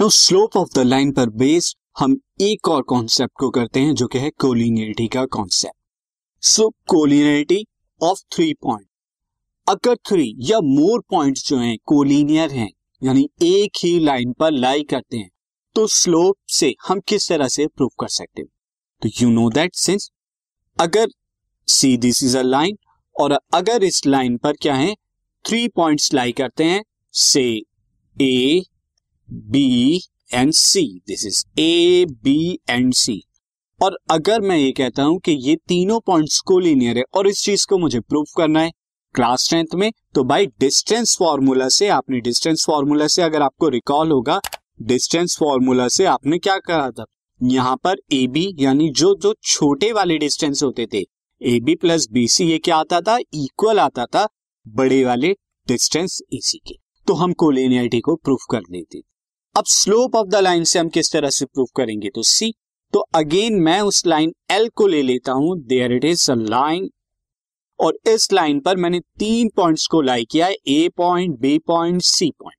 तो slope of the line पर based हम एक और कॉन्सेप्ट को करते हैं जो कि है कोलिनियरिटी का concept so collinearity of three point अगर थ्री या मोर पॉइंट्स जो हैं कोलिनियर हैं, यानी एक ही लाइन पर लाई करते हैं तो स्लोप से हम किस तरह से प्रूव कर सकते हैं? तो यू नो दैट सिंस अगर see this is a line और अगर इस लाइन पर क्या है थ्री पॉइंट्स लाई करते हैं say A B and C this is A B and C और अगर मैं ये कहता हूँ कि ये तीनों पॉइंट्स को लीनियर है और इस चीज़ को मुझे प्रूफ करना है क्लास टेंथ में तो बाई डिस्टेंस फॉर्मूला से, आपने डिस्टेंस फॉर्मूला से अगर आपको रिकॉल होगा डिस्टेंस फॉर्मूला से आपने क्या कहा था? यहाँ पर ए बी यानी जो जो छोटे वाले डिस्टेंस होते थे A B plus B C ये क्या आता था? इक्वल आता था बड़े वाले डिस्टेंस ए सी के। तो हम कोलिनियरिटी को प्रूफ कर देते अब स्लोप ऑफ़ द लाइन से हम किस तरह से प्रूफ करेंगे? तो सी तो अगेन मैं उस लाइन एल को ले लेता हूँ। There it is a line और इस लाइन पर मैंने तीन पॉइंट्स को लाई किया है A point B point C point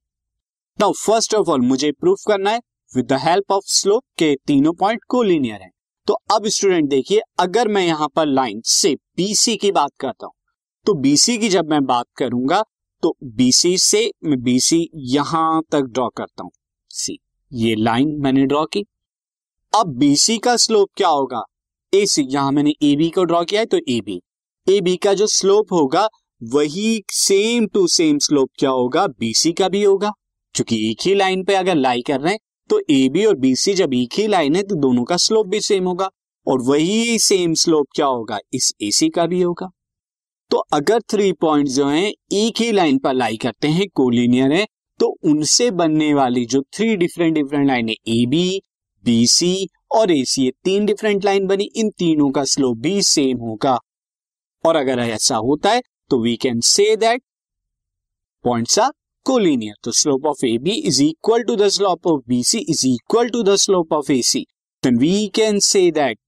now first of all मुझे प्रूफ करना है with the help of slope के तीनों पॉइंट को लीनियर है। तो अब स्टूडेंट देखिए, अगर मैं यहाँ पर लाइन से बीसी की बात करता हूँ तो बीसी की जब मैं बात करूँगा तो बीसी से मैं बीसी यहाँ तक ड्रॉ करता हूँ। सी, ये लाइन मैंने ड्रॉ की। अब बीसी का स्लोप क्या होगा? ए सी यहाँ मैंने ए बी को ड्रॉ किया है तो ए बी ए बी का जो स्लोप होगा, वही सेम टू सेम स्लोप क्या होगा? बीसी का भी होगा, क्योंकि एक ही लाइन पे अगर लाई कर रहे हैं तो ए बी और बी सी जब एक ही लाइन है तो दोनों का स्लोप भी सेम होगा, और वही सेम स्लोप क्या होगा? इस ए सी का भी होगा। तो अगर थ्री पॉइंट जो है, एक ही लाइन पर लाई करते हैं कोलिनियर है तो उनसे बनने वाली जो थ्री डिफरेंट डिफरेंट लाइन है ए बी बी सी और ए सी ये तीन डिफरेंट लाइन बनी, इन तीनों का स्लोप भी सेम होगा। और अगर ऐसा होता है तो we can say that points are collinear तो slope of A B is equal to the slope of B C is equal to the slope of A C then we can say that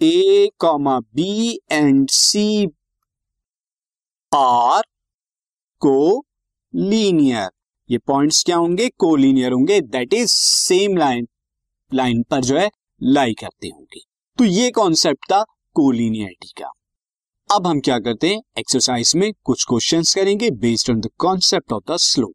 A comma B and C are collinear ये points क्या होंगे? Collinear होंगे. That is same line line पर जो है लाई करते होंगे। तो ये कॉन्सेप्ट था कोलिनियरिटी का। अब हम क्या करते हैं? एक्सरसाइज में कुछ क्वेश्चंस करेंगे based on the concept of the slope